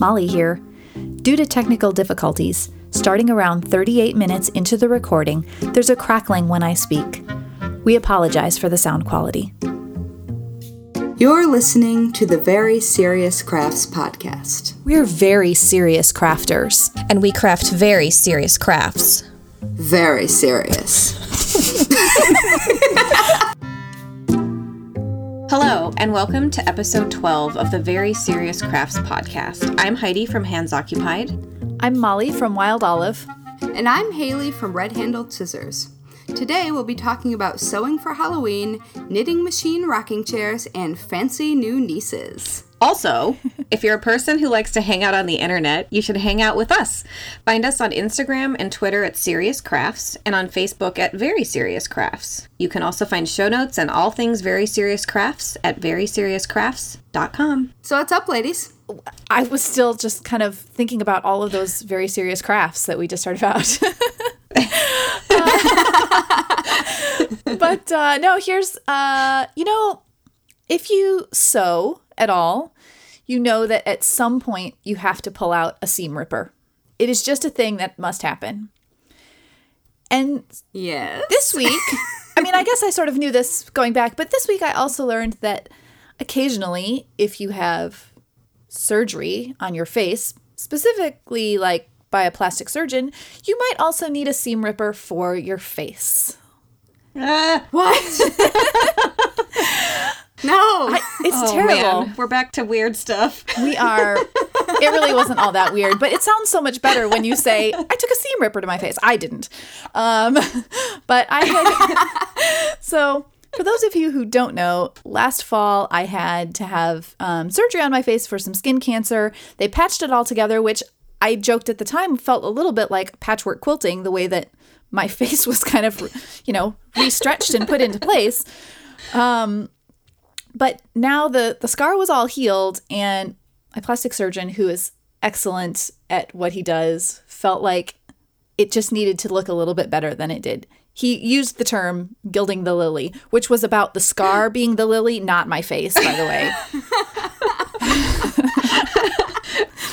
Mollie here. Due to technical difficulties, starting around 38 minutes into the recording, there's a crackling when I speak. We apologize for the sound quality. You're listening to the Very Serious Crafts Podcast. We're very serious crafters. and we craft very serious crafts. Very serious. Hello, and welcome to episode 12 of the Very Serious Crafts podcast. I'm Heidi from Hands Occupied. I'm Mollie from Wild Olive. And I'm Haley from Red Handled Scissors. Today we'll be talking about sewing for Halloween, knitting machine rocking chairs, and fancy new nieces. Also, if you're a person who likes to hang out on the internet, you should hang out with us. Find us on Instagram and Twitter at Serious Crafts and on Facebook at Very Serious Crafts. You can also find show notes and all things Very Serious Crafts at veryseriouscrafts.com. So what's up, ladies? I was still just kind of thinking about all of those very serious crafts that we just started about. but uh, no, here's, uh, you know, if you sew at all, you know that at some point you have to pull out a seam ripper. It is just a thing that must happen. And Yes. this week, I mean, I guess I sort of knew this going back, but this week I also learned that occasionally, if you have surgery on your face, specifically like by a plastic surgeon, you might also need a seam ripper for your face. What? no. It's terrible. Oh, Man, we're back to weird stuff. We are. It really wasn't all that weird, but it sounds so much better when you say, "I took a seam ripper to my face." I didn't, um, but I had. so, for those of you who don't know, last fall I had to have um, surgery on my face for some skin cancer. They patched it all together, which I joked at the time felt a little bit like patchwork quilting, the way that my face was kind of, you know, restretched and put into place. Um, but now the the scar was all healed and my plastic surgeon who is excellent at what he does felt like it just needed to look a little bit better than it did. He used the term gilding the lily which was about the scar being the lily not my face by the way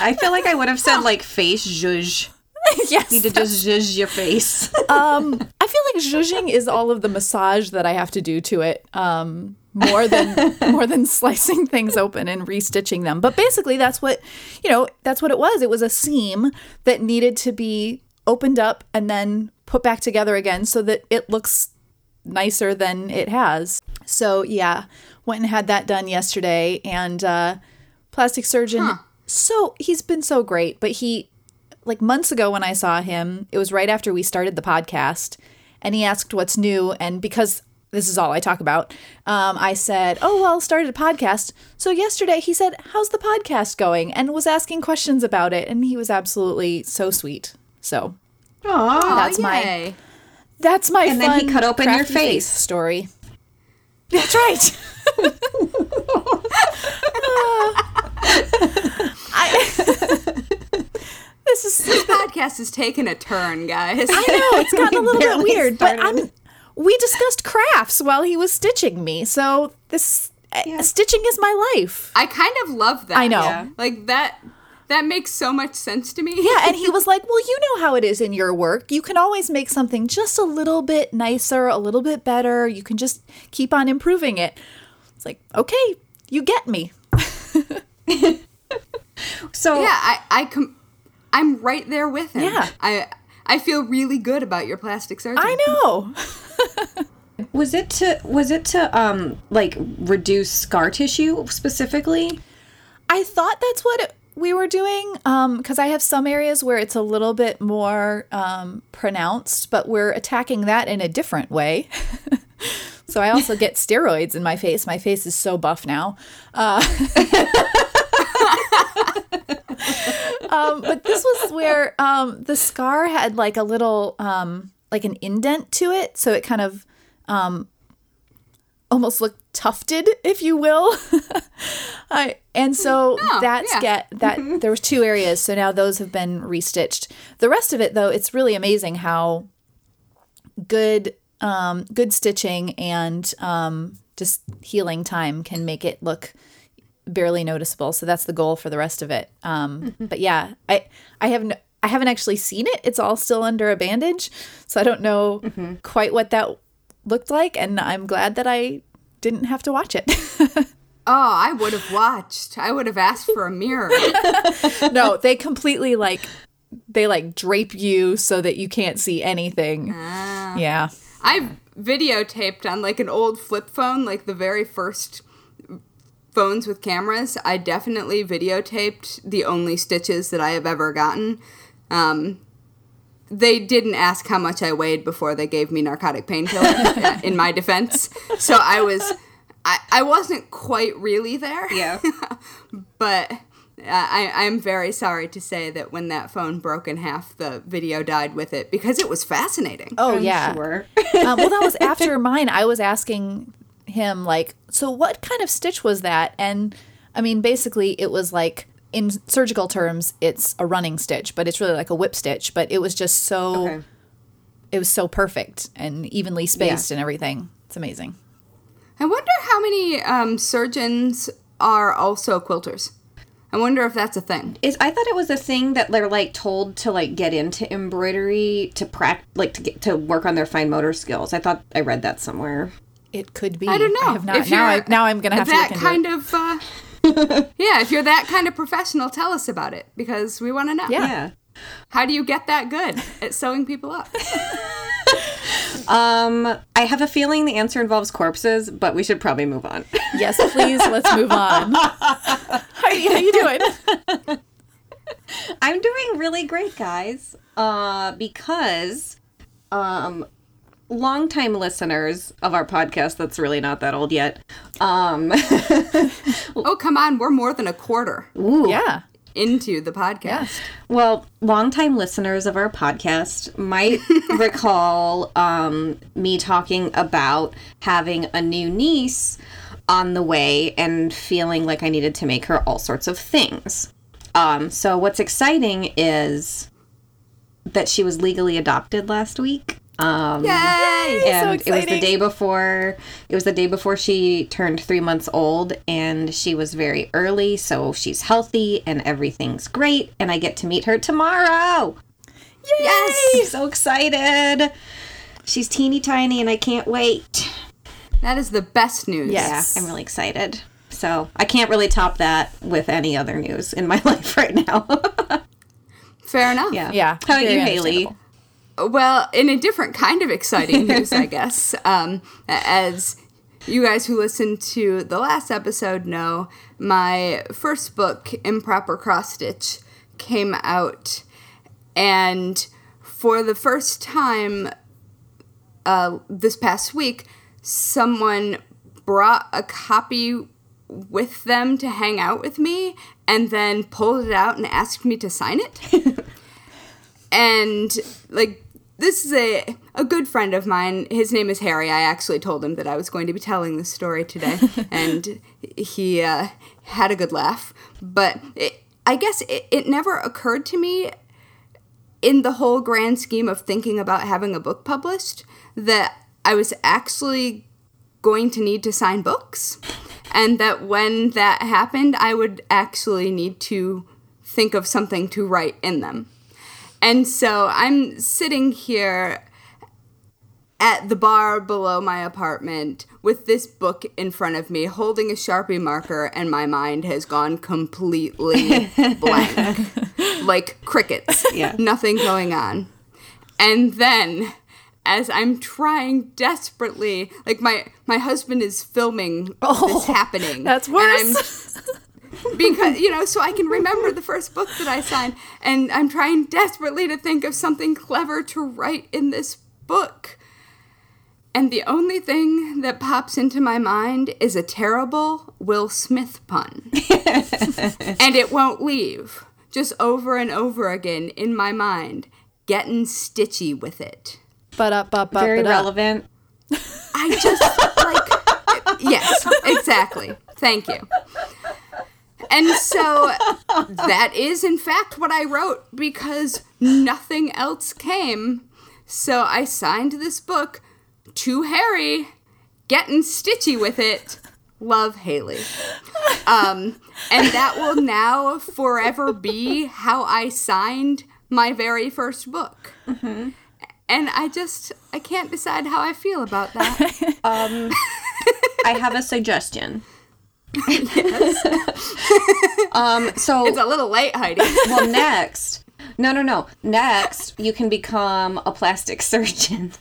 I feel like I would have said like face zhuzh. yes need To just zhuzh your face. um i feel like zhuzhing is all of the massage that i have to do to it um more than more than slicing things open and restitching them but basically that's what you know that's what it was it was a seam that needed to be opened up and then put back together again so that it looks nicer than it has so yeah went and had that done yesterday and uh plastic surgeon so he's been so great but he like months ago when I saw him, it was right after we started the podcast, and he asked what's new. And because this is all I talk about, um, I said, Oh, well, started a podcast. So yesterday he said, How's the podcast going? and was asking questions about it. And he was absolutely so sweet. So Aww. that's my that's my And then he cut open your crafty face. story. That's right. I, this is This podcast is taking a turn, guys. I know it's gotten a little bit weird, but. I'm. We discussed crafts while he was stitching me, so this uh, stitching is my life. I kind of love that. I know. Yeah. Like that that makes so much sense to me. Yeah, and he was like, "Well, you know how it is in your work. You can always make something just a little bit nicer, a little bit better. You can just keep on improving it." It's like, "Okay, you get me." So Yeah, I I com- I'm right there with him. Yeah. I I feel really good about your plastic surgery. I know. was it to was it to um like reduce scar tissue specifically? I thought that's what it, we were doing because I have some areas where it's a little bit more um, pronounced, but we're attacking that in a different way. so I also get steroids in my face. My face is so buff now. Uh, um, but this was where um, the scar had like a little, um, like an indent to it. So it kind of um, almost looked tufted, if you will. I, and so that's yeah. get that there was two areas. So now those have been restitched. The rest of it, though, it's really amazing how good um, good stitching and um, just healing time can make it look barely noticeable. So that's the goal for the rest of it. Um, but yeah, I I haven't I haven't actually seen it. It's all still under a bandage, so I don't know quite what that looked like. And I'm glad that I didn't have to watch it. Oh, I would have watched. I would have asked for a mirror. no, they completely like they like drape you so that you can't see anything. Yeah. I've videotaped on like an old flip phone, like the very first phones with cameras. I definitely videotaped the only stitches that I have ever gotten. Um, they didn't ask how much I weighed before they gave me narcotic painkillers in my defense. So I was, I, I wasn't quite really there. Yeah. But uh, I, I'm very sorry to say that when that phone broke in half, the video died with it because it was fascinating. Oh yeah. Sure. um, well, that was after mine. I was asking him like, so what kind of stitch was that? And I mean, basically, it was like in surgical terms, it's a running stitch, but it's really like a whip stitch. But it was just so Okay. it was so perfect and evenly spaced and everything. It's amazing. I wonder how many um, surgeons are also quilters. I wonder if that's a thing. Is I thought it was a thing that they're like told to like get into embroidery to prac like to get to work on their fine motor skills. I thought I read that somewhere. It could be. I don't know. I have not. If now, I, you're now I'm gonna have to that look kind it. of. Uh, yeah, if you're that kind of professional, tell us about it because we want to know. Yeah. Yeah. How do you get that good at sewing people up? Um, I have a feeling the answer involves corpses, but we should probably move on. Yes, please. let's move on. Heidi, how you doing? I'm doing really great, guys. Uh, because um longtime listeners of our podcast that's really not that old yet. Um oh, come on. We're more than a quarter Ooh. Yeah. into the podcast. Well, longtime listeners of our podcast might recall um, me talking about having a new niece on the way and feeling like I needed to make her all sorts of things. Um, so, what's exciting is that she was legally adopted last week. Um, Yay! and it was the day before it was the day before she turned three months old and she was very early so she's healthy and everything's great and i get to meet her tomorrow Yes! i'm so excited she's teeny tiny and i can't wait That is the best news. Yes. yeah i'm really excited so i can't really top that with any other news in my life right now Fair enough. yeah Yeah. how about you haley understandable. Well, in a different kind of exciting news, I guess. Um, as you guys who listened to the last episode know, my first book, Improper Cross Stitch, came out. And for the first time uh, this past week, someone brought a copy with them to hang out with me and then pulled it out and asked me to sign it and like this is a a good friend of mine. His name is harry. I actually told him that i was going to be telling this story today and he uh, had a good laugh. But it, i guess it, it never occurred to me in the whole grand scheme of thinking about having a book published that i was actually going to need to sign books and that when that happened i would actually need to think of something to write in them and so I'm sitting here at the bar below my apartment with this book in front of me, holding a Sharpie marker, and my mind has gone completely blank. like crickets. Yeah. Nothing going on. And then as I'm trying desperately, like my my husband is filming this oh, happening. That's and I'm worse. because you know so i can remember the first book that i signed and i'm trying desperately to think of something clever to write in this book and the only thing that pops into my mind is a terrible will smith pun and it won't leave just over and over again in my mind getting stitchy with it But up, up, up, very but up. relevant I just like yes, exactly. Thank you. And so that is in fact what I wrote because nothing else came. So I signed this book to Harry, getting stitchy with it love Haley. Um, and that will now forever be how I signed my very first book. Mm-hmm. And I just, I can't decide how I feel about that. I have a suggestion. um, so it's a little late, Heidi. well, next. No, no, no. Next, you can become a plastic surgeon.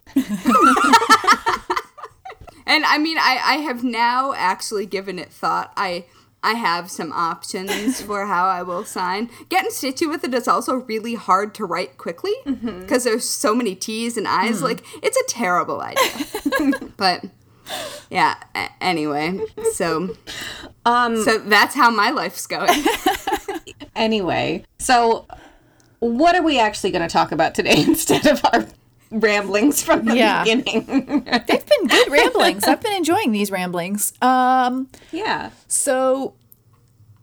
And I mean, I, I have now actually given it thought. I I have some options for how I will sign. Getting stitchy with it is also really hard to write quickly because there's so many T's and I's. Like it's a terrible idea. but yeah. A- anyway, so um, so that's how my life's going. Anyway, so what are we actually going to talk about today instead of our ramblings from the Yeah. beginning? They've been good ramblings. I've been enjoying these ramblings. Um, yeah. so,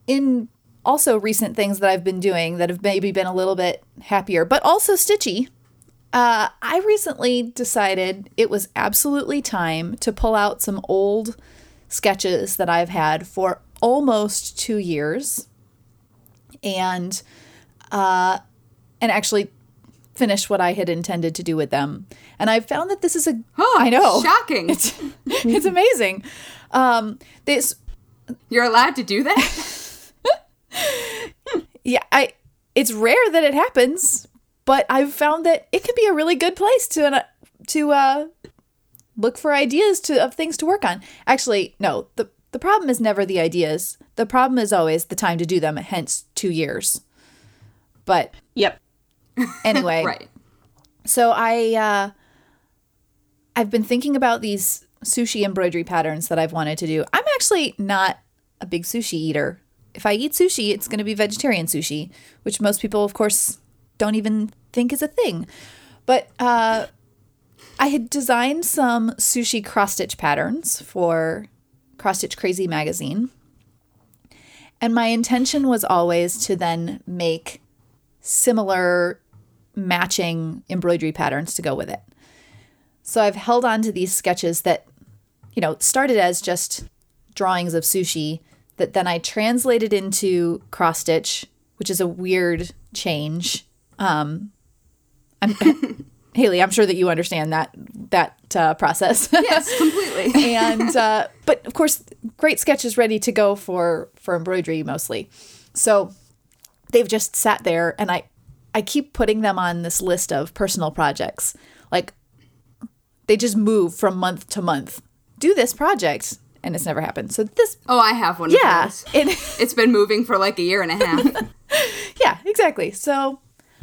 in also recent things that I've been doing that have maybe been a little bit happier, but also stitchy, uh, I recently decided it was absolutely time to pull out some old sketches that I've had for almost two years, and uh, and actually finish what I had intended to do with them. And I found that this is a Oh, I know Shocking. it's it's amazing. Um, this You're allowed to do that? yeah, I it's rare that it happens, but I've found that it can be a really good place to uh, to uh, look for ideas to of things to work on. Actually, no, the the problem is never the ideas. The problem is always the time to do them. Hence, two years. But Yep. anyway, right. So I uh I've been thinking about these sushi embroidery patterns that I've wanted to do. I'm actually not a big sushi eater. If I eat sushi, it's going to be vegetarian sushi, which most people of course don't even think is a thing. But uh I had designed some sushi cross stitch patterns for Cross Stitch Crazy magazine. And my intention was always to then make similar matching embroidery patterns to go with it. So I've held on to these sketches that, you know, started as just drawings of sushi that then I translated into cross stitch, which is a weird change. Um, I'm, Haley, I'm sure that you understand that that uh, process. Yes, completely. and uh, but of course, great sketches ready to go for for embroidery mostly. So they've just sat there, and I I keep putting them on this list of personal projects. Like they just move from month to month. Do this project, and it's never happened. So this, Oh, I have one yeah, of those. it, It's been moving for like a year and a half. yeah, exactly. So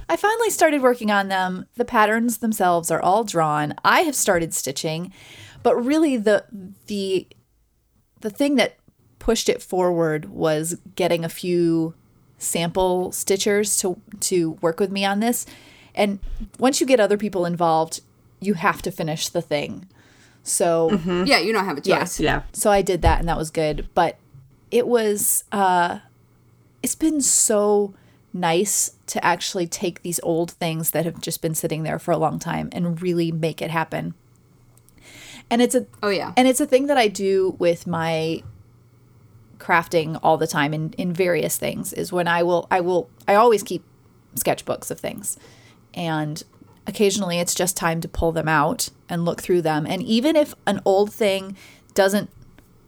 I finally started working on them. The patterns themselves are all drawn. I have started stitching, but really the the the thing that pushed it forward was getting a few sample stitchers to to work with me on this. And once you get other people involved, you have to finish the thing. So yeah, you don't have a choice. Yeah. so I did that and that was good. But it was uh it's been so nice to actually take these old things that have just been sitting there for a long time and really make it happen. And it's a Oh, yeah. and it's a thing that I do with my crafting all the time in, in various things is when I will I will I always keep sketchbooks of things. And occasionally it's just time to pull them out and look through them. And even if an old thing doesn't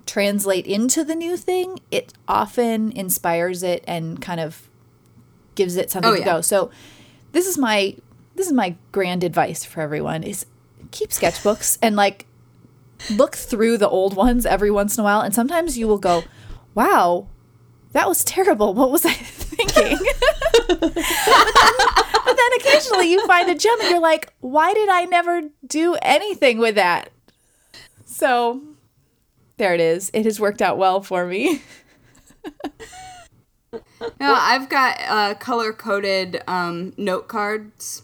translate into the new thing, it often inspires it and kind of gives it something Oh, to go. So this is my this is my grand advice for everyone is keep sketchbooks and like look through the old ones every once in a while and sometimes you will go, "Wow, that was terrible. What was I thinking?" but, then, but then occasionally you find a gem and you're like, "Why did I never do anything with that?" So there it is. It has worked out well for me. No, I've got uh, color coded um, note cards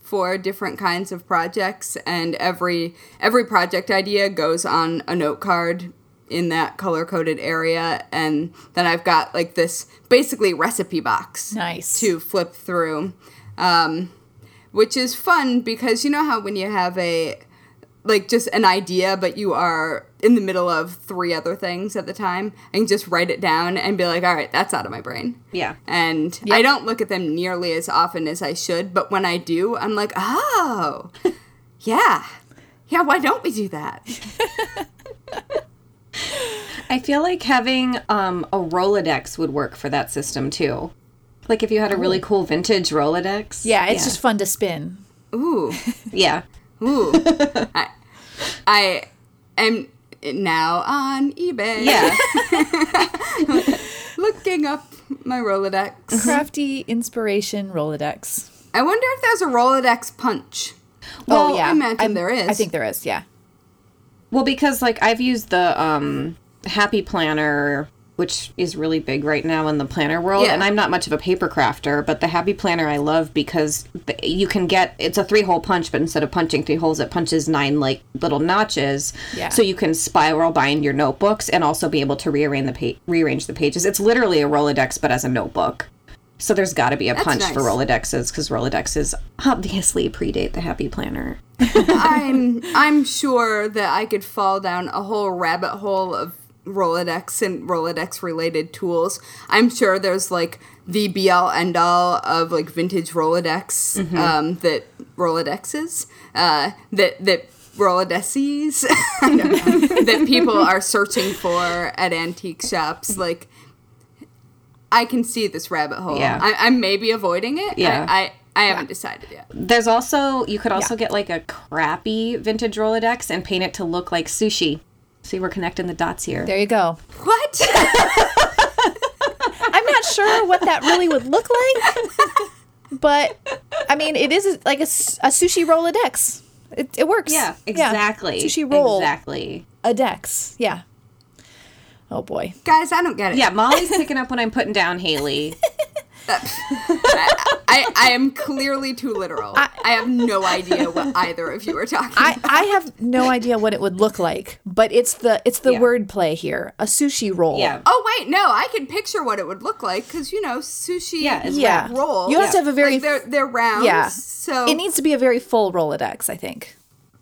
for different kinds of projects, and every every project idea goes on a note card in that color coded area, and then I've got like this basically recipe box Nice. to flip through, um, which is fun because you know how when you have a like just an idea, but you are in the middle of three other things at the time, and just write it down and be like, all right, that's out of my brain. Yeah. And I don't look at them nearly as often as I should, but when I do, I'm like, oh, yeah. Yeah, why don't we do that? I feel like having um, a Rolodex would work for that system too. Like if you had a really cool vintage Rolodex. Yeah, it's just fun to spin. Ooh, yeah. Ooh. I, I am now on eBay. Yeah. Looking up my Rolodex. Crafty inspiration Rolodex. I wonder if there's a Rolodex punch. oh yeah, I imagine I'm- there is. I think there is. Yeah. Well, because like I've used the um, Happy Planner, which is really big right now in the planner world, Yeah. and I'm not much of a paper crafter, but the Happy Planner I love because you can get it's a three hole punch, but instead of punching three holes, it punches nine like little notches. Yeah. So you can spiral bind your notebooks and also be able to rearrange the pa- rearrange the pages. It's literally a Rolodex, but as a notebook. So there's got to be a punch for. Rolodexes because Rolodexes obviously predate the Happy Planner. I'm I'm sure that I could fall down a whole rabbit hole of Rolodex and Rolodex related tools. I'm sure there's like the be all end all of like vintage Rolodex um, that Rolodexes uh, that that Rolodexes I don't know, that people are searching for at antique shops. Like I can see this rabbit hole. Yeah. I, I'm maybe avoiding it. Yeah. I, I, I haven't decided yet. There's also you could also get like a crappy vintage Rolodex and paint it to look like sushi. See, we're connecting the dots here. There you go. What? I'm not sure what that really would look like, but I mean, it is like a sushi Rolodex. It, it works. Yeah, exactly. Sushi roll Exactly. a dex. Yeah. Oh boy. Guys, I don't get it. Yeah, Mollie's picking up when I'm putting down Haley. I, I am clearly too literal. I, have no idea what either of you are talking I, about. I have no idea what it would look like, but it's the it's the Yeah. wordplay here. A sushi roll. Yeah. Oh wait, no, I can picture what it would look like because you know sushi Yeah, it's Yeah. rolls. You have to have a very like, they're they're round. Yeah. So It needs to be a very full Rolodex, I think.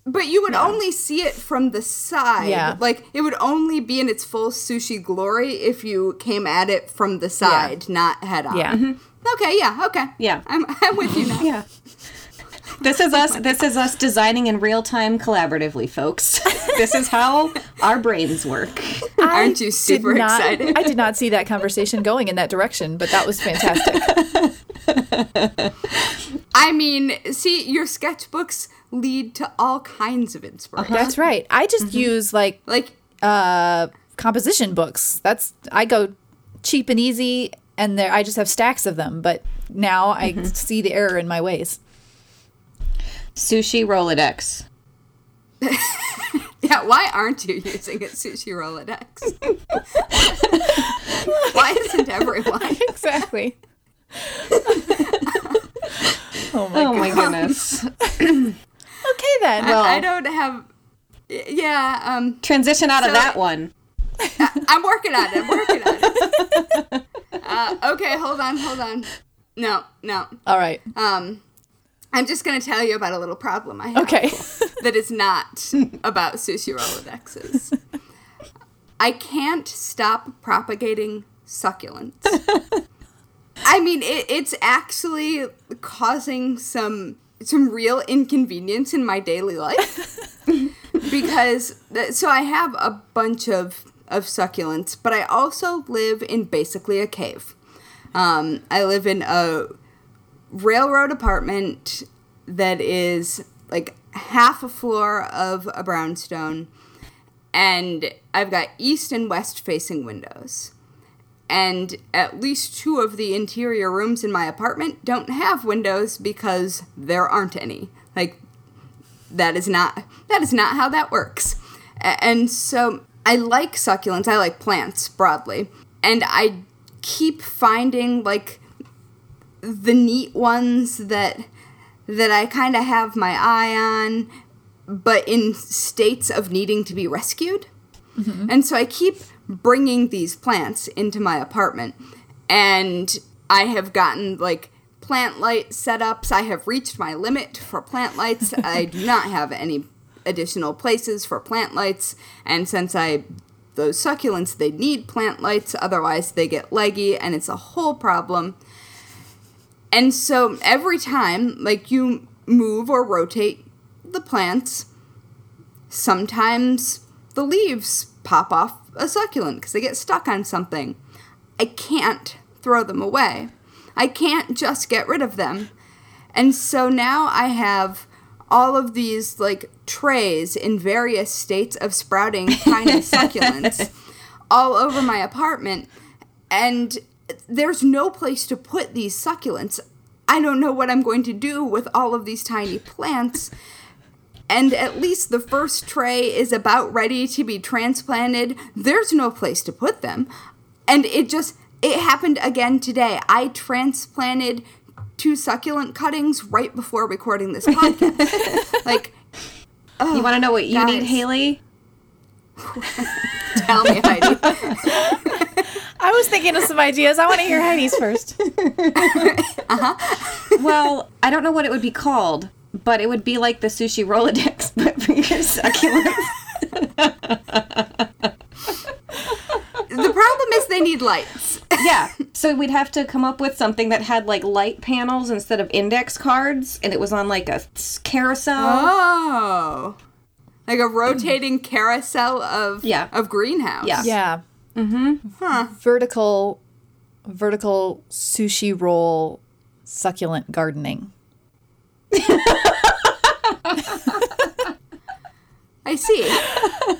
But you would only see it from the side. Yeah. Like it would only be in its full sushi glory if you came at it from the side, not head on. Yeah. Mhm. Okay. Yeah. Okay. Yeah. I'm I'm with you now. Yeah. This is us. This is us designing in real time collaboratively, folks. this is how our brains work. Aren't you super not- excited? I did not see that conversation going in that direction, but that was fantastic. I mean, see, your sketchbooks lead to all kinds of inspiration. That's right. I just Mm-hmm. use like Like uh composition books. That's I go cheap and easy and there I just have stacks of them, but now I Mm-hmm. see the error in my ways. Sushi Rolodex. Yeah, why aren't you using a sushi Rolodex? why isn't everyone? Exactly. oh my Oh my goodness. Okay then. Well, I don't have. Yeah, um, transition out of So- that one. I'm working on it. I'm working on it. Uh, okay, hold on, hold on. No, no. All right. Um, I'm just gonna tell you about a little problem I have. Okay. that is not about sushi Rolodexes. I can't stop propagating succulents. I mean, it, it's actually causing some some real inconvenience in my daily life because th- so I have a bunch of of succulents, but I also live in basically a cave. Um, I live in a railroad apartment that is like half a floor of a brownstone and I've got east and west facing windows. And at least two of the interior rooms in my apartment don't have windows because there aren't any. Like that is not that is not how that works. And so I like succulents, I like plants broadly. And I keep finding like the neat ones that that I kind of have my eye on, but in states of needing to be rescued. Mm-hmm. And so I keep bringing these plants into my apartment, and I have gotten like plant light setups. I have reached my limit for plant lights. I do not have any additional places for plant lights, and since I those succulents they need plant lights otherwise they get leggy and it's a whole problem. And so every time like you move or rotate the plants, sometimes the leaves pop off a succulent because they get stuck on something. I can't throw them away. I can't just get rid of them. And so now I have all of these like trays in various states of sprouting tiny succulents all over my apartment. And there's no place to put these succulents. I don't know what I'm going to do with all of these tiny plants. And at least the first tray is about ready to be transplanted. There's no place to put them. And it just, it happened again today. I transplanted two succulent cuttings right before recording this podcast. like, You want to know what you need. Haley? tell me, Heidi. I was thinking of some ideas. I want to hear Heidi's first. uh-huh. Well, I don't know what it would be called, but it would be like the sushi Rolodex, but for your succulents. the problem is they need lights. yeah. So we'd have to come up with something that had like light panels instead of index cards, and it was on like a carousel. Oh. Like a rotating carousel of Yeah. of greenhouse. Yeah. Yeah. Mm-hmm. Vertical, vertical sushi roll, succulent gardening. I see.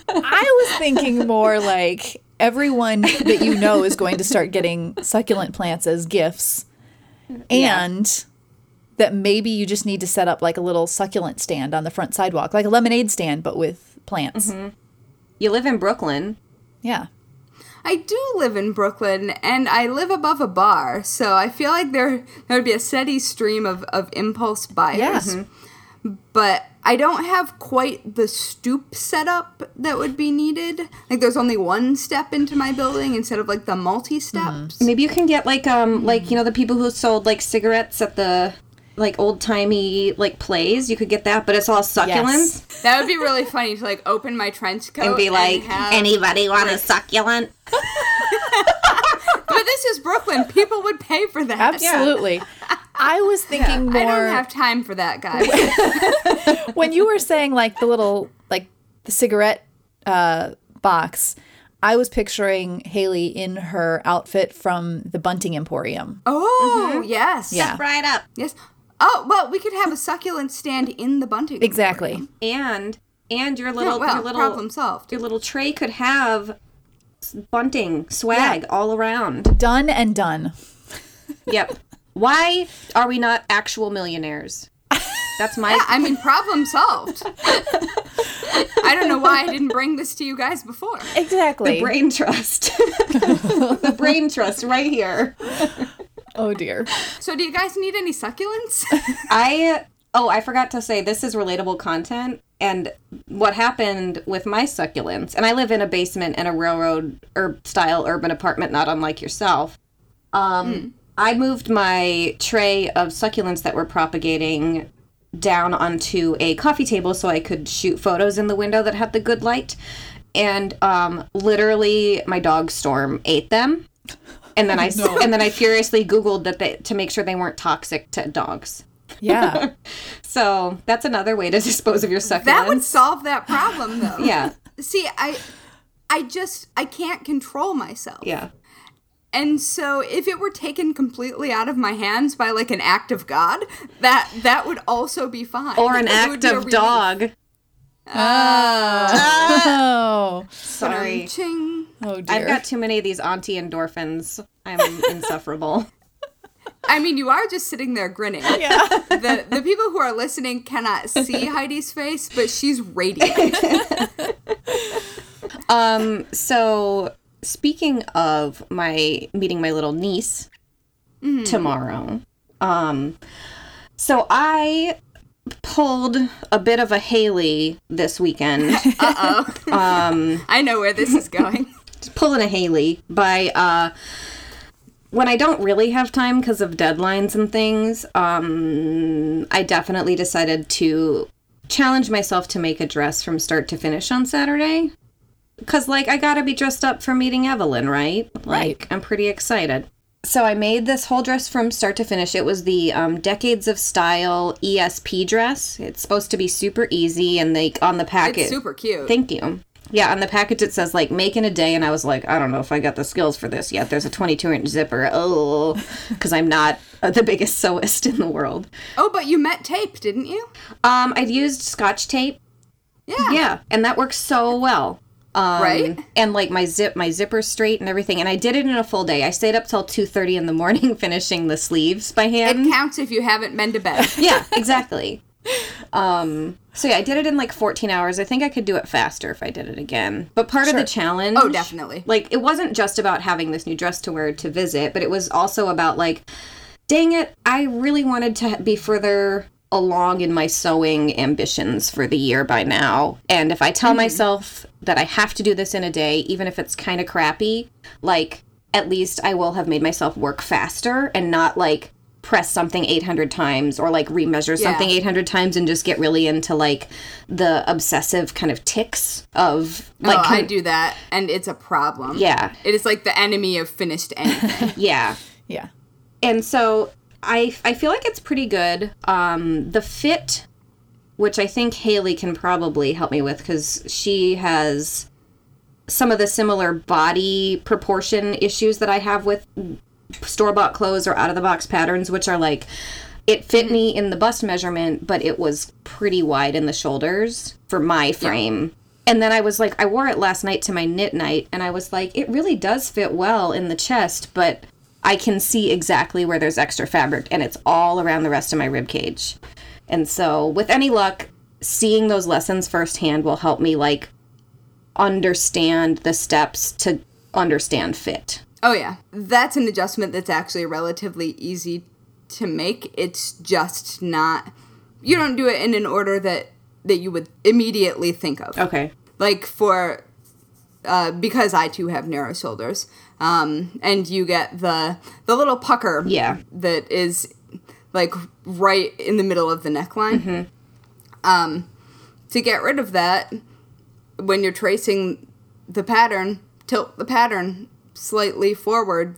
I was thinking more like everyone that you know is going to start getting succulent plants as gifts, and that maybe you just need to set up like a little succulent stand on the front sidewalk, like a lemonade stand, but with plants. Mm-hmm. You live in Brooklyn. Yeah. I do live in Brooklyn and I live above a bar, so I feel like there there would be a steady stream of, of impulse buyers. Mm-hmm. But I don't have quite the stoop setup that would be needed. Like there's only one step into my building instead of like the multi steps. Maybe you can get like um like you know the people who sold like cigarettes at the like old timey like plays. You could get that, but it's all succulents. That would be really funny to like open my trench coat And be like, have- anybody want a succulent? But this is Brooklyn. People would pay for that. Absolutely. I was thinking more I don't have time for that, guys. when you were saying like the little like the cigarette uh, box. I was picturing Haley in her outfit from the Bunting Emporium. Oh, yes. Yeah. Right up. Yes. Oh, well, we could have a succulent stand in the bunting. Exactly. And and your little well, your little problem solved. your little tray could have bunting swag all around. Done and done. Yep. Why are we not actual millionaires? That's my I mean, problem solved. I don't know why I didn't bring this to you guys before. Exactly. The brain trust. the brain trust right here. Oh dear. So, do you guys need any succulents? I oh, I forgot to say this is relatable content and what happened with my succulents. And I live in a basement in a railroad ur- style urban apartment not unlike yourself. Um I moved my tray of succulents that were propagating down onto a coffee table so I could shoot photos in the window that had the good light. And um, literally, my dog Storm ate them. And then I s and then I furiously Googled that they to make sure they weren't toxic to dogs. Yeah. So that's another way to dispose of your succulents. that would solve that problem, though. yeah, See, I, I just I can't control myself. yeah. And so, if it were taken completely out of my hands by like an act of God, that that would also be fine. Or an It act of relief. dog. Ah. oh. Sorry. Ching. Oh dear. I've got too many of these auntie endorphins. I'm insufferable. I mean, you are just sitting there grinning. yeah. the the people who are listening cannot see Heidi's face, but she's radiant. Um, so speaking of my meeting my little niece tomorrow, um, so I pulled a bit of a Haley this weekend. Uh oh. Um, I know where this is going. Pulling a Haley by uh when I don't really have time because of deadlines and things, um I definitely decided to challenge myself to make a dress from start to finish on Saturday. Cause like I gotta be dressed up for meeting Evelyn, right? Right. Like I'm pretty excited. So I made this whole dress from start to finish. It was the um, Decades of Style ESP dress. It's supposed to be super easy, and like on the packet, It's super cute. Thank you. Yeah, on the package it says like make in a day, and I was like, I don't know if I got the skills for this yet. There's a 22 inch zipper. Oh, because I'm not uh, the biggest sewist in the world. oh, but you met tape, didn't you? Um, I've used Scotch tape. Yeah. Yeah, and that works so well. Um, Right? And like my zip, my zipper straight and everything. And I did it in a full day. I stayed up till 2:30 in the morning finishing the sleeves by hand. It counts if you haven't been to bed. yeah, exactly. Um, so yeah, I did it in like 14 hours. I think I could do it faster if I did it again. But part of the challenge Oh, definitely. Like it wasn't just about having this new dress to wear to visit, but it was also about like dang it, I really wanted to be further along in my sewing ambitions for the year by now. And if I tell mm-hmm. myself that I have to do this in a day, even if it's kind of crappy, like at least I will have made myself work faster and not like press something 800 times or like remeasure something Yeah. 800 times and just get really into like the obsessive kind of ticks of like oh, I do that, and it's a problem. Yeah. It is like the enemy of finished anything. yeah Yeah. and so I I feel like it's pretty good. Um, the fit, which I think Haley can probably help me with because she has some of the similar body proportion issues that I have with store bought clothes or out of the box patterns, which are like it fit mm-hmm. me in the bust measurement, but it was pretty wide in the shoulders for my frame. And then I was like, I wore it last night to my knit night, and I was like, it really does fit well in the chest, but I can see exactly where there's extra fabric, and it's all around the rest of my rib cage. And so, with any luck, seeing those lessons firsthand will help me like understand the steps to understand fit. Oh yeah, that's an adjustment that's actually relatively easy to make. It's just not. You don't do it in an order that that you would immediately think of. Okay. like for uh, because I too have narrow shoulders, um, and you get the the little pucker, Yeah. that is like right in the middle of the neckline. Um, to get rid of that, when you're tracing the pattern, tilt the pattern slightly forward,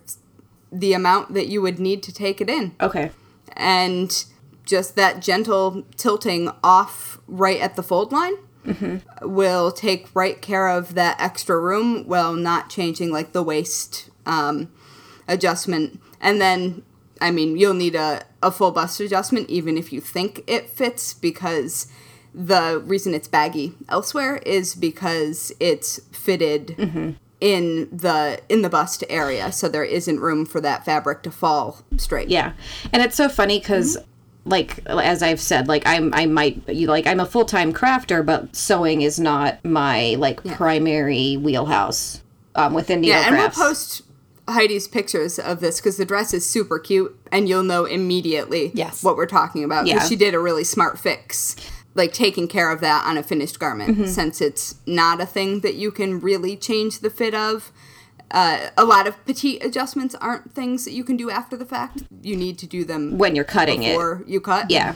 the amount that you would need to take it in. Okay. and just that gentle tilting off right at the fold line will take right care of that extra room while not changing like the waist um, adjustment. And then i mean you'll need a, a full bust adjustment even if you think it fits because the reason it's baggy elsewhere is because it's fitted in the in the bust area so there isn't room for that fabric to fall straight Yeah, and it's so funny because, like, as I've said, like I'm I might you like I'm a full time crafter, but sewing is not my like primary wheelhouse um, within needle Yeah, and we'll post Heidi's pictures of this because the dress is super cute, and you'll know immediately Yes. what we're talking about. 'cause Yeah. she did a really smart fix, like taking care of that on a finished garment, Mm-hmm. since it's not a thing that you can really change the fit of. Uh, a lot of petite adjustments aren't things that you can do after the fact. You need to do them when you're cutting it. before you cut. Yeah,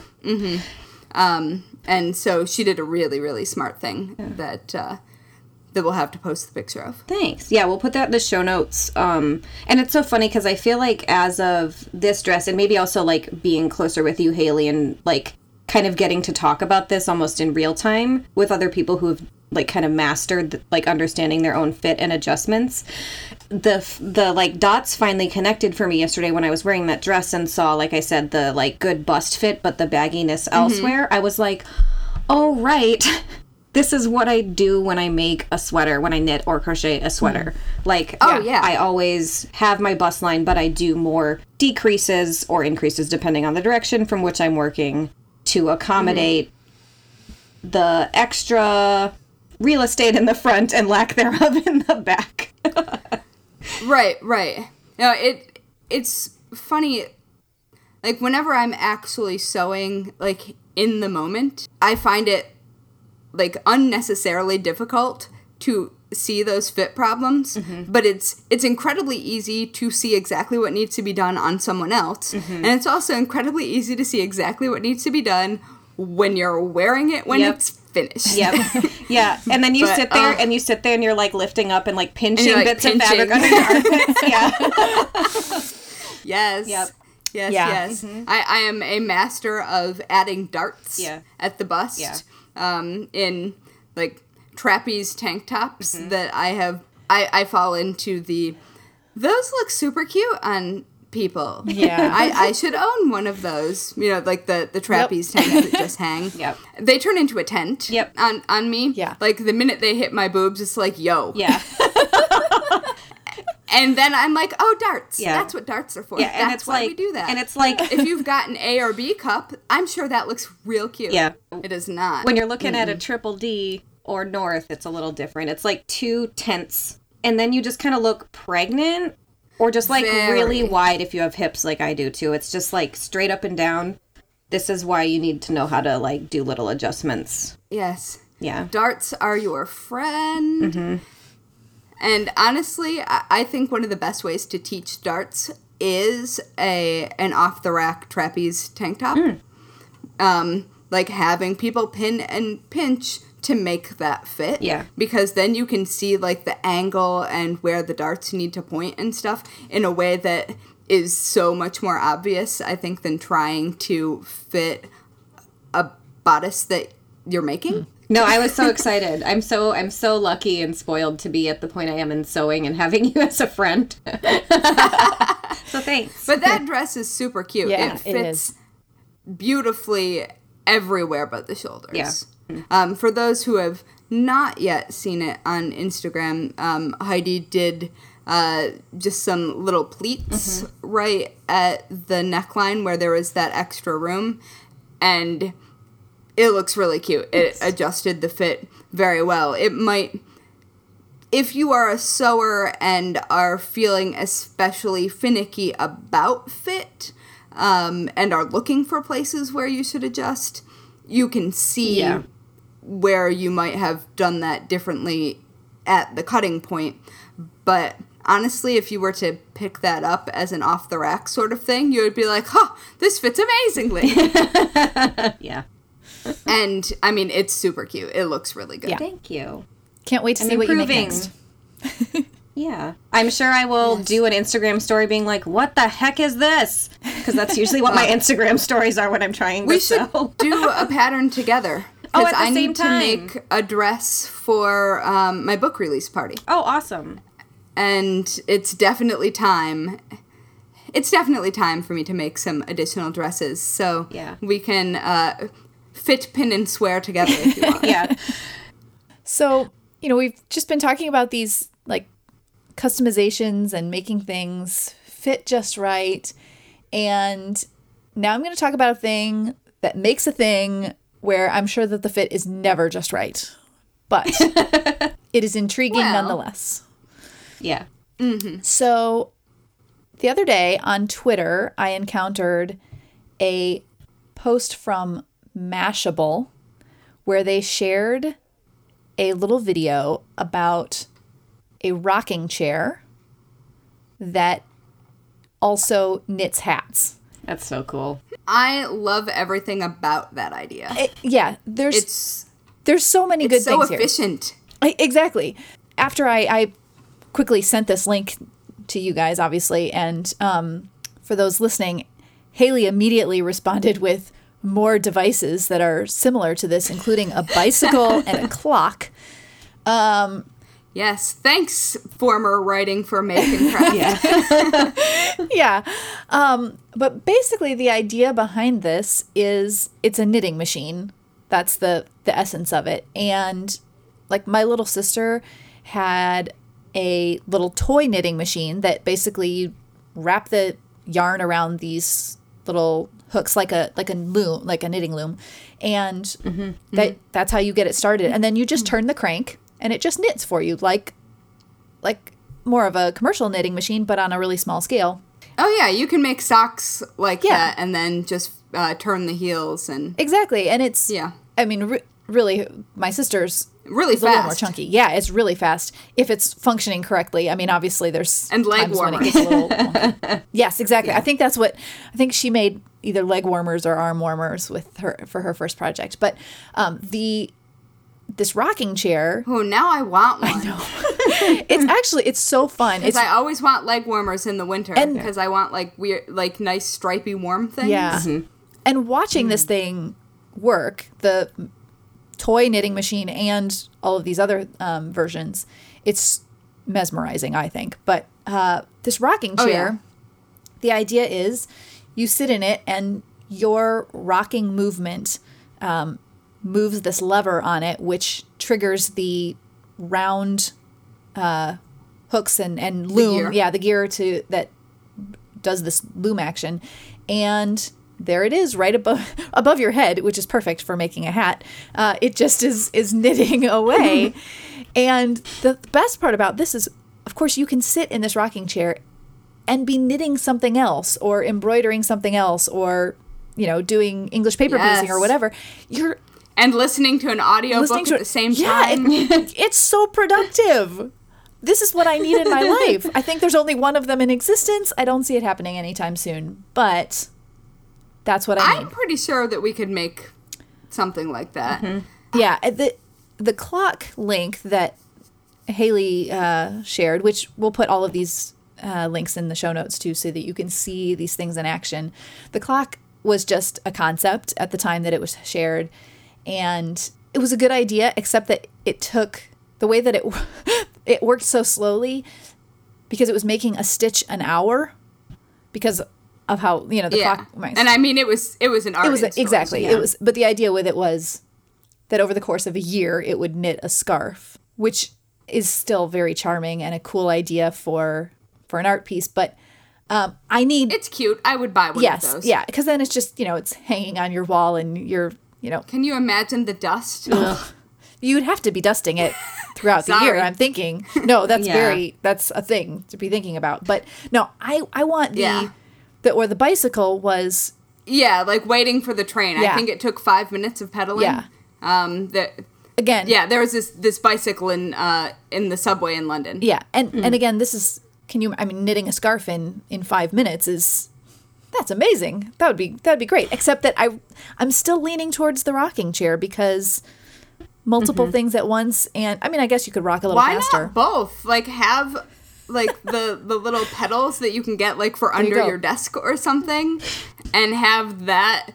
Um. and so she did a really, really smart thing that uh, that we'll have to post the picture of. Thanks. Yeah, we'll put that in the show notes. Um, and it's so funny because I feel like as of this dress, and maybe also like being closer with you, Haley, and like kind of getting to talk about this almost in real time with other people who have like kind of mastered like understanding their own fit and adjustments. The the like dots finally connected for me yesterday when I was wearing that dress and saw, like I said, the like good bust fit, but the bagginess Mm-hmm. elsewhere. I was like, oh right. this is what I do when I make a sweater, when I knit or crochet a sweater. Like, Oh, yeah. I always have my bust line, but I do more decreases or increases depending on the direction from which I'm working to accommodate the extra real estate in the front and lack thereof in the back. Right, right. No, it it's funny. Like whenever I'm actually sewing, like in the moment, I find it like unnecessarily difficult to see those fit problems. But it's it's incredibly easy to see exactly what needs to be done on someone else, and it's also incredibly easy to see exactly what needs to be done when you're wearing it when Yep. it's finished. Yep. Yeah. And then you But, sit there uh, and you sit there and you're like lifting up and like pinching like, bits of pinching. fabric under your armpits. Yeah. Yes. Yep. Yes, Yeah. yes. I, I am a master of adding darts Yeah. at the bust. Yeah. Um, in like trapeze tank tops Mm-hmm. that I have I, I fall into the those look super cute on people. Yeah. I, I should own one of those. You know, like the, the trapeze tanks that just hang. Yep. They turn into a tent Yep. on, on me. Yeah. Like the minute they hit my boobs, it's like, yo. Yeah. And then I'm like, oh, darts. Yeah. That's what darts are for. Yeah. That's And it's why like we do that. And it's like if you've got an A or B cup, I'm sure that looks real cute. Yeah. It is not. when you're looking at a triple D or north, it's a little different. It's like two tents, and then you just kind of look pregnant, or just like Very. really wide if you have hips like I do too. It's just like straight up and down. This is why you need to know how to like do little adjustments. yes. Yeah. Darts are your friend. Mm-hmm. And honestly, I, I think one of the best ways to teach darts is a an off the rack trapeze tank top. Mm. Um, like having people pin and pinch to make that fit. Yeah. Because then you can see like the angle and where the darts need to point and stuff in a way that is so much more obvious, I think, than trying to fit a bodice that you're making. No, I was so excited. I'm so I'm so lucky and spoiled to be at the point I am in sewing and having you as a friend. so thanks. But that dress is super cute. Yeah, it it fits is. beautifully everywhere but the shoulders. Yeah. Um, for those who have not yet seen it on Instagram, um, Heidi did uh, just some little pleats right at the neckline where there was that extra room, and it looks really cute. It adjusted the fit very well. It might if you are a sewer and are feeling especially finicky about fit um, and are looking for places where you should adjust, you can see Yeah. Where you might have done that differently at the cutting point. But honestly, if you were to pick that up as an off the rack sort of thing, you would be like, huh, this fits amazingly. yeah. and I mean, it's super cute. It looks really good. Yeah. Thank you. Can't wait to I'm see what you make next. Yeah. I'm sure I will do an Instagram story being like, what the heck is this? Because that's usually what my Instagram stories are when I'm trying We to should sew. do a pattern together. Oh, Because at the I same need time. to make a dress for um, my book release party. Oh, awesome. And it's definitely time. It's definitely time for me to make some additional dresses. So Yeah. we can uh, fit, pin, and swear together if you want. Yeah. So, you know, we've just been talking about these like customizations and making things fit just right. And now I'm going to talk about a thing that makes a thing where I'm sure that the fit is never just right. But it is intriguing Well. nonetheless. Yeah. Mm-hmm. So, the other day on Twitter, I encountered a post from Mashable where they shared a little video about a rocking chair that also knits hats. That's so cool. I love everything about that idea. It- yeah, there's It's, there's so many good things. it's so things here. efficient. Exactly. After I, I quickly sent this link to you guys, obviously, and um, for those listening, Haley immediately responded with more devices that are similar to this, including a bicycle and a clock. Yes. Thanks, former writing for Make and Craft. yeah. Um, but basically, the idea behind this is it's a knitting machine. That's the the essence of it. And like my little sister had a little toy knitting machine that basically you wrap the yarn around these little hooks like a like a loom like a knitting loom and mm-hmm. that mm-hmm. that's how you get it started and then you just mm-hmm. turn the crank and it just knits for you like like more of a commercial knitting machine but on a really small scale Oh yeah, you can make socks like Yeah. that and then just uh, turn the heels and Exactly, and it's Yeah. I mean, re- really, my sister's Really is a little more chunky. Yeah, it's really fast if it's functioning correctly. I mean, obviously there's And leg times when it warmers. gets a little yes, exactly. I think that's what I think she made either leg warmers or arm warmers with her for her first project. But um, the this rocking chair, Oh, now I want one. I know. it's actually it's so fun. It's Because I always want leg warmers in the winter. Because I want like weird, like nice stripy warm things. Yeah. And watching this thing work, the toy knitting machine and all of these other um, versions, it's mesmerizing, I think. But uh, this rocking Oh, chair, yeah. the idea is you sit in it and your rocking movement um, moves this lever on it, which triggers the round uh, hooks and, and loom. gear. Yeah, the gear to that does this loom action. And there it is right above above your head which is perfect for making a hat. Uh, it just is is knitting away. And the best part about this is of course you can sit in this rocking chair and be knitting something else or embroidering something else or you know doing english paper piecing or whatever. You're And listening to an audio book to at the same yeah, time. it- it's so productive. This is what I need in my life. I think there's only one of them in existence. I don't see it happening anytime soon, but that's what I I'm need. pretty sure that we could make something like that. Yeah, uh, the the clock link that Haley uh, shared, which we'll put all of these uh, links in the show notes too, so that you can see these things in action. The clock was just a concept at the time that it was shared, and it was a good idea, except that it took the way that it it worked so slowly because it was making a stitch an hour because of how you know the Yeah. clock. my- And I mean, it was it was an art. it was installation. exactly it was but the idea with it was that over the course of a year it would knit a scarf which is still very charming and a cool idea for for an art piece but um, i need It's cute. I would buy one of yes those. yeah because then it's just you know it's hanging on your wall and you're you know Can you imagine the dust? you'd have to be dusting it throughout the year i'm thinking no that's Yeah. very that's a thing to be thinking about but no i i want the Yeah. the or the bicycle was yeah, like waiting for the train. Yeah. I think it took five minutes of pedaling. Yeah. Um. That. again Yeah. There was this this bicycle in uh in the subway in London. Yeah, and and again, this is can you? I mean, knitting a scarf in in five minutes is that's amazing. That would be that would be great. Except that I I'm still leaning towards the rocking chair because multiple things at once, and I mean, I guess you could rock a little Why faster. not both? Like have like the the little pedals that you can get like for you under go. your desk or something, and have that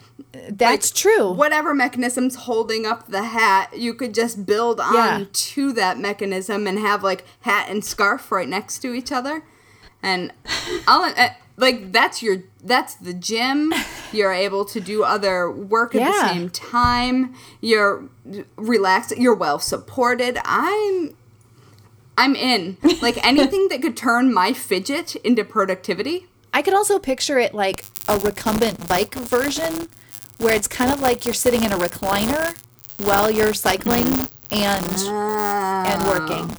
That's true. whatever mechanisms holding up the hat, you could just build on Yeah. to that mechanism and have like hat and scarf right next to each other. And I'll uh, like that's your that's the gym. You're able to do other work at the same time. You're relaxed. You're well supported. I'm I'm in. Like anything that could turn my fidget into productivity. I could also picture it like a recumbent bike version, where it's kind of like you're sitting in a recliner while you're cycling mm-hmm. and and working.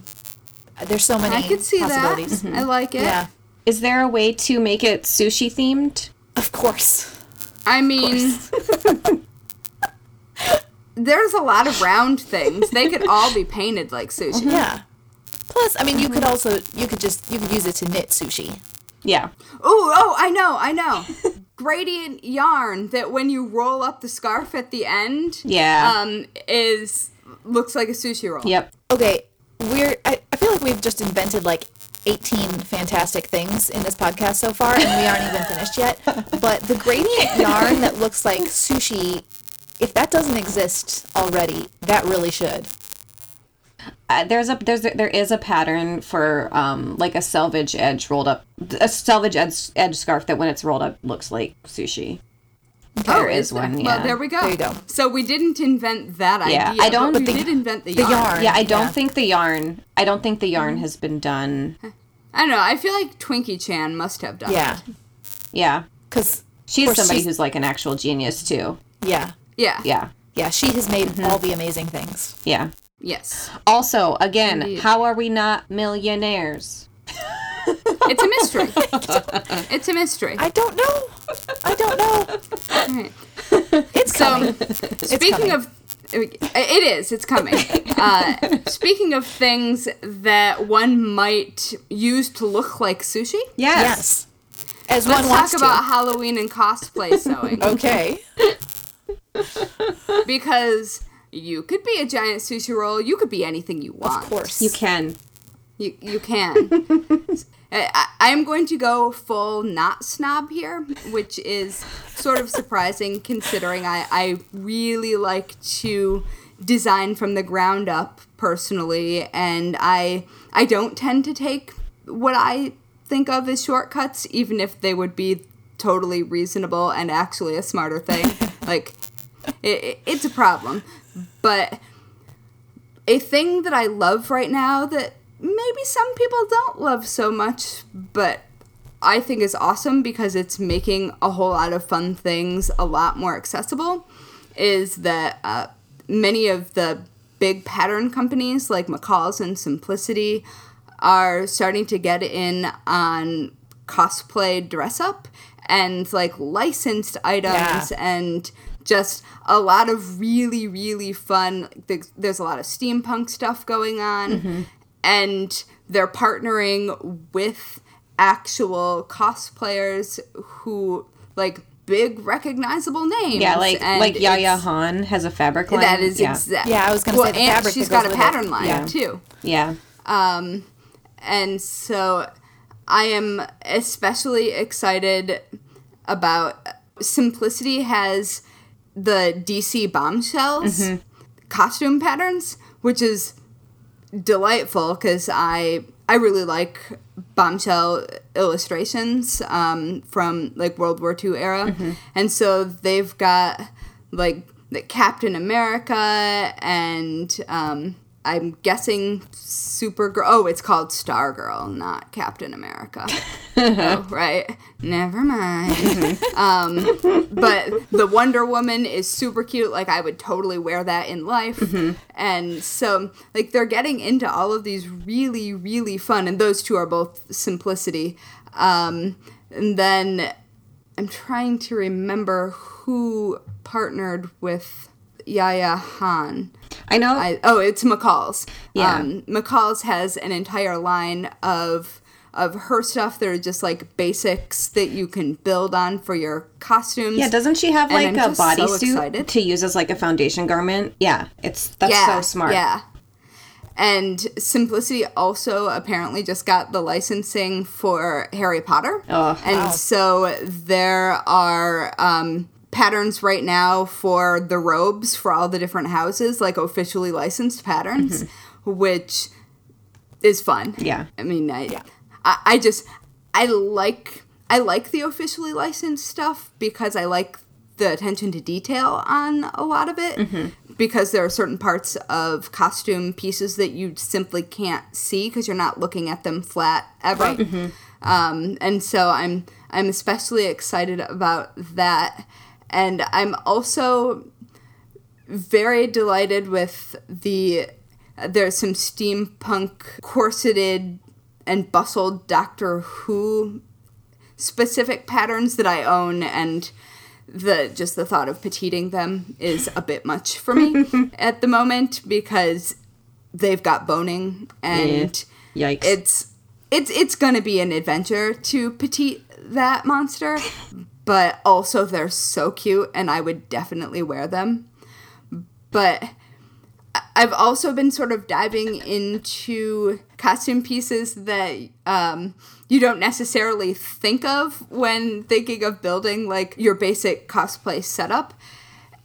Ah. There's so many I could see possibilities. that. I like it. Yeah, Is there a way to make it sushi themed? of course. I mean, there's a lot of round things. They could all be painted like sushi. Yeah. Plus, I mean, you could also you could just you could use it to knit sushi. Yeah. Oh, oh, I know, I know. Gradient yarn that when you roll up the scarf at the end, Yeah. um, is looks like a sushi roll. Yep. Okay, we're I, I feel like we've just invented like 18 fantastic things in this podcast so far, and we aren't even finished yet. But the gradient yarn that looks like sushi, if that doesn't exist already, that really should. Uh, there's a there's a, there is a pattern for um like a selvage edge rolled up a selvage edge edge scarf that when it's rolled up looks like sushi. Oh, There is there? one, Well, yeah. there we go. There you go. So we didn't invent that Yeah, idea. I don't- But we the- did invent the, the yarn. yarn. Yeah, I don't Yeah. think the yarn. I don't think the yarn has been done. I don't know. I feel like Twinkie Chan must have done. Yeah, it. Yeah, because she's somebody who's like an actual genius too. yeah, Yeah. Yeah, yeah, she has made mm-hmm. all the amazing things. yeah. Yes. Also, again, Indeed. how are we not millionaires? It's a mystery. it's a mystery. I don't know. I don't know. Alright. It's So, coming. speaking coming. of, it is. It's coming. Uh, speaking of things that one might use to look like sushi, yes. yes. As Let's one wants talk to. about Halloween and cosplay sewing okay. because you could be a giant sushi roll. You could be anything you want. Of course. You can. You, you can. I, I am going to go full not snob here, which is sort of surprising considering I, I really like to design from the ground up personally, and I I don't tend to take what I think of as shortcuts, even if they would be totally reasonable and actually a smarter thing. like, it, it, it's a problem, but a thing that I love right now that maybe some people don't love so much, but I think is awesome because it's making a whole lot of fun things a lot more accessible is that uh, many of the big pattern companies like McCall's and Simplicity are starting to get in on cosplay dress up and like licensed items Yeah. and just a lot of really really fun there's, there's a lot of steampunk stuff going on and they're partnering with actual cosplayers who like big recognizable names Yeah, like and like Yaya Han has a fabric line. that is yeah. exact Yeah, I was gonna well, say the and fabric she's that got a with it. pattern line Yeah. too yeah. Um, and so I am especially excited about Simplicity has the DC bombshells costume patterns, which is delightful because I I really like bombshell illustrations um, from like World War II era, and so they've got like the Captain America and um, I'm guessing Supergirl. Oh, it's called Stargirl, not Captain America. oh, right. Never mind. um, but the Wonder Woman is super cute. Like I would totally wear that in life. And so, like, they're getting into all of these really, really fun. And those two are both simplicity. Um, and then I'm trying to remember who partnered with Yaya Han. I know. I, oh, it's McCall's. Yeah. Um, McCall's has an entire line of of her stuff that are just like basics that you can build on for your costumes. yeah, doesn't she have like a just so bodysuit to use as like a foundation garment? Yeah, it's that's so smart. Yeah. And Simplicity also apparently just got the licensing for Harry Potter. Oh, and so there are um, patterns right now for the robes for all the different houses, like officially licensed patterns, mm-hmm. which is fun. Yeah. I mean, I, I, I just, I like, I like the officially licensed stuff because I like the attention to detail on a lot of it mm-hmm. because there are certain parts of costume pieces that you simply can't see because you're not looking at them flat ever. Mm-hmm. Um, and so I'm I'm especially excited about that, and I'm also very delighted with the there's some steampunk corseted and bustled Doctor Who specific patterns that I own and the just the thought of petiting them is a bit much for me at the moment because they've got boning and Yikes. it's it's it's gonna be an adventure to petite that monster but also they're so cute and i would definitely wear them but i've also been sort of diving into costume pieces that um, you don't necessarily think of when thinking of building like your basic cosplay setup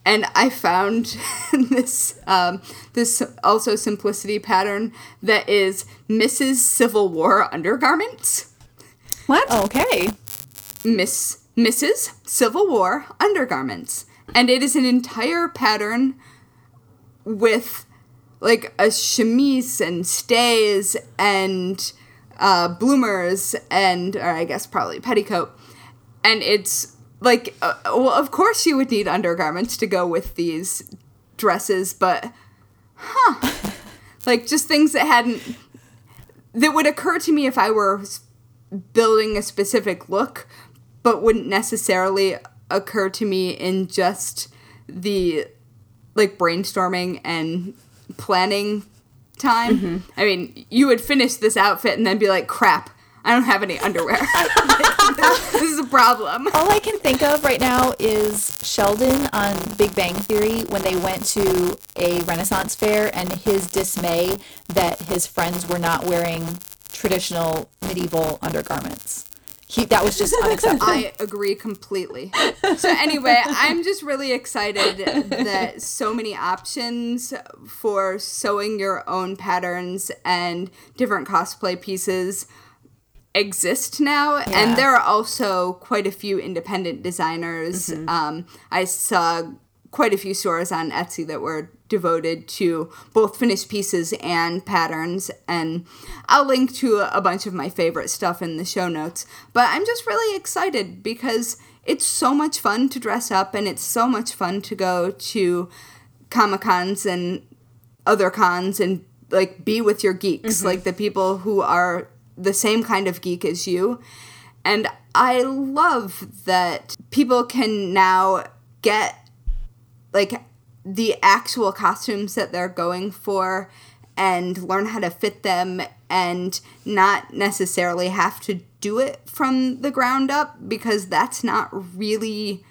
and I found this um, this also simplicity pattern that is Mrs. Civil War undergarments. what? Okay. Miss Mrs. Civil War undergarments, and it is an entire pattern with like a chemise and stays and uh, bloomers and or I guess probably petticoat, and it's like uh, well of course you would need undergarments to go with these dresses, but huh, like just things that hadn't that would occur to me if I were building a specific look, but wouldn't necessarily occur to me in just the like brainstorming and planning time. Mm-hmm. I mean, you would finish this outfit and then be like, crap, I don't have any underwear. this is a problem. All I can think of right now is Sheldon on Big Bang Theory when they went to a Renaissance fair and his dismay that his friends were not wearing traditional medieval undergarments. He, that was just unacceptable. I agree completely. So anyway, I'm just really excited that so many options for sewing your own patterns and different cosplay pieces exist now Yeah. and there are also quite a few independent designers um, i saw quite a few stores on etsy that were devoted to both finished pieces and patterns and i'll link to a bunch of my favorite stuff in the show notes but i'm just really excited because it's so much fun to dress up and it's so much fun to go to comic cons and other cons and like be with your geeks, mm-hmm. like the people who are the same kind of geek as you. And I love that people can now get like the actual costumes that they're going for and learn how to fit them and not necessarily have to do it from the ground up because that's not really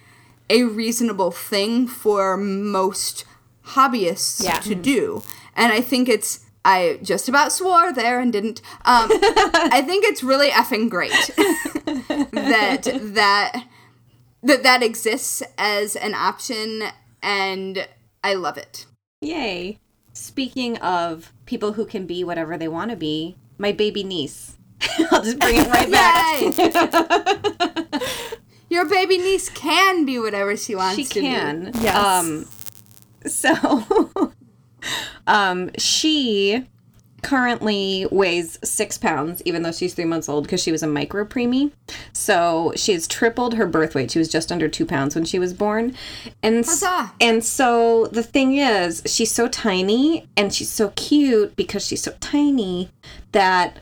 a reasonable thing for most hobbyists Yeah. to do. And I think it's I just about swore there and didn't. Um, I think it's really effing great that that that that exists as an option, and I love it. Yay. Speaking of people who can be whatever they want to be, my baby niece. I'll just bring it right back. Your baby niece can be whatever she wants She to can. be. Yes. Um so um she currently weighs six pounds, even though she's three months old because she was a micro preemie. So she has tripled her birth weight. She was just under two pounds when she was born, and Huzzah. and so the thing is, she's so tiny and she's so cute because she's so tiny that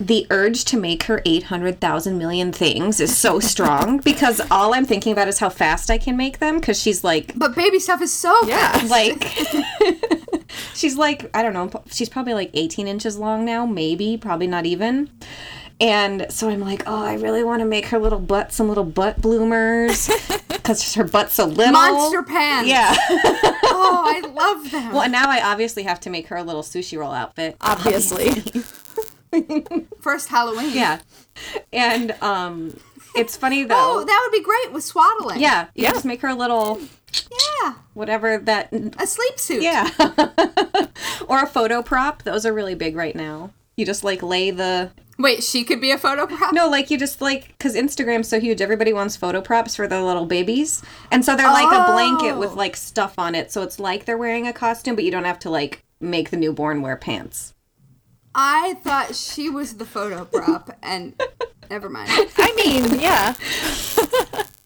the urge to make her 800,000 million things is so strong because all I'm thinking about is how fast I can make them because she's like But baby stuff is so Yeah. fast. like she's like i don't know she's probably like 18 inches long now maybe probably not even and so i'm like oh i really want to make her little butt some little butt bloomers because her butt's so little monster pants. yeah Oh, I love them. well and now i obviously have to make her a little sushi roll outfit Obviously. First Halloween. yeah and um it's funny though Oh, that would be great with swaddling. yeah you Yeah. just make her a little Yeah. whatever that A sleep suit. Yeah. or a photo prop. Those are really big right now. You just like lay the Wait, she could be a photo prop? no, like you just like because Instagram's so huge. Everybody wants photo props for their little babies, and so they're like a blanket with like stuff on it. So it's like they're wearing a costume, but you don't have to like make the newborn wear pants. I thought she was the photo prop, and never mind. I mean, yeah.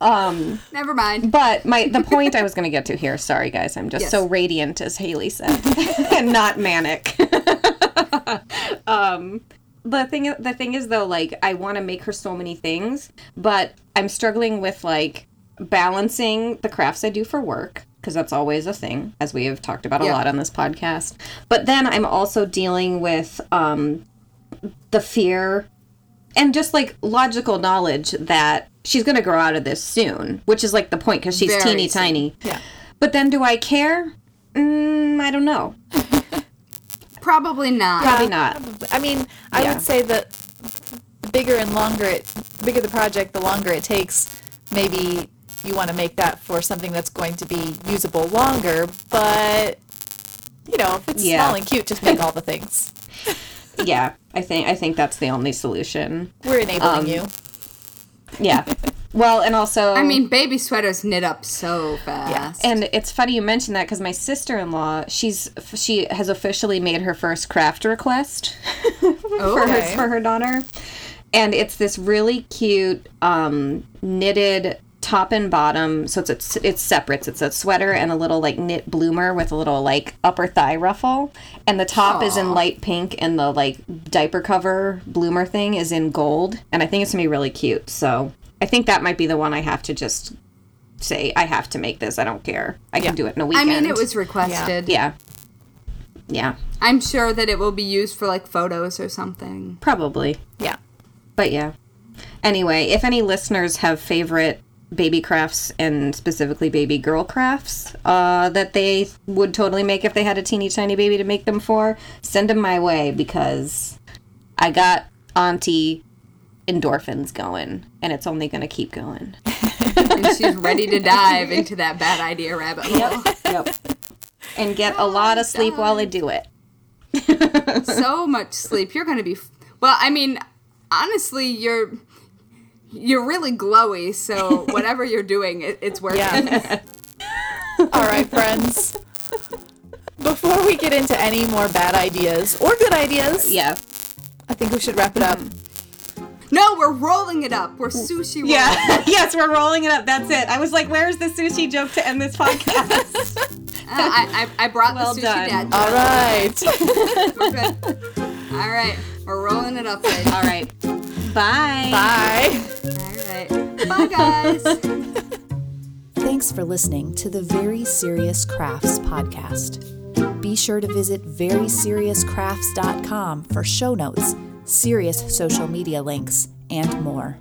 Never mind. But my the point I was going to get to here. Sorry, guys, I'm just Yes. so radiant, as Haley said, and not manic. um, the thing the thing is though, like I want to make her so many things, but I'm struggling with like balancing the crafts I do for work because that's always a thing, as we have talked about a lot on this podcast. But then I'm also dealing with um, the fear and just like logical knowledge that she's going to grow out of this soon, which is like the point because she's Very teeny soon. tiny. Yeah. But then do I care? Mm, I don't know. Probably not. Probably not. I mean, I Yeah. would say that the bigger and longer it, the bigger the project, the longer it takes. Maybe you want to make that for something that's going to be usable longer, but you know, if it's Yeah. small and cute, just make all the things. yeah, I think I think that's the only solution. We're enabling Um, you. Yeah. Well, and also I mean, baby sweaters knit up so fast. And it's funny you mentioned that because my sister-in-law, she's she has officially made her first craft request for her for her daughter, and it's this really cute um, knitted top and bottom. So it's it's it's separates. It's a sweater and a little like knit bloomer with a little like upper thigh ruffle, and the top is in light pink, and the like diaper cover bloomer thing is in gold, and I think it's gonna be really cute. So I think that might be the one I have to just say I have to make this. I don't care. I can do it in a weekend. I mean, it was requested. yeah. Yeah, I'm sure that it will be used for like photos or something. probably. Yeah. But yeah. Anyway, if any listeners have favorite baby crafts and specifically baby girl crafts uh, that they would totally make if they had a teeny tiny baby to make them for, send them my way because I got auntie endorphins going and it's only going to keep going. And she's ready to dive into that bad idea rabbit hole. yep. And get a lot of sleep while I do it. so much sleep. You're gonna be. F- well, I mean, honestly, you're you're really glowy. So whatever you're doing, it, it's working. Yeah. All right, friends. Before we get into any more bad ideas or good ideas, Yeah. I think we should wrap it up. No, we're rolling it up. We're sushi rolling. Yeah. yes, we're rolling it up. That's it. I was like, where's the sushi joke to end this podcast? Uh, I, I I brought Well the sushi done. dad. All right. We're good. All right, we're rolling it up. All right. Bye. Bye. All right. Bye, guys. Thanks for listening to the Very Serious Crafts podcast. Be sure to visit veryseriouscrafts.com for show notes, serious social media links, and more.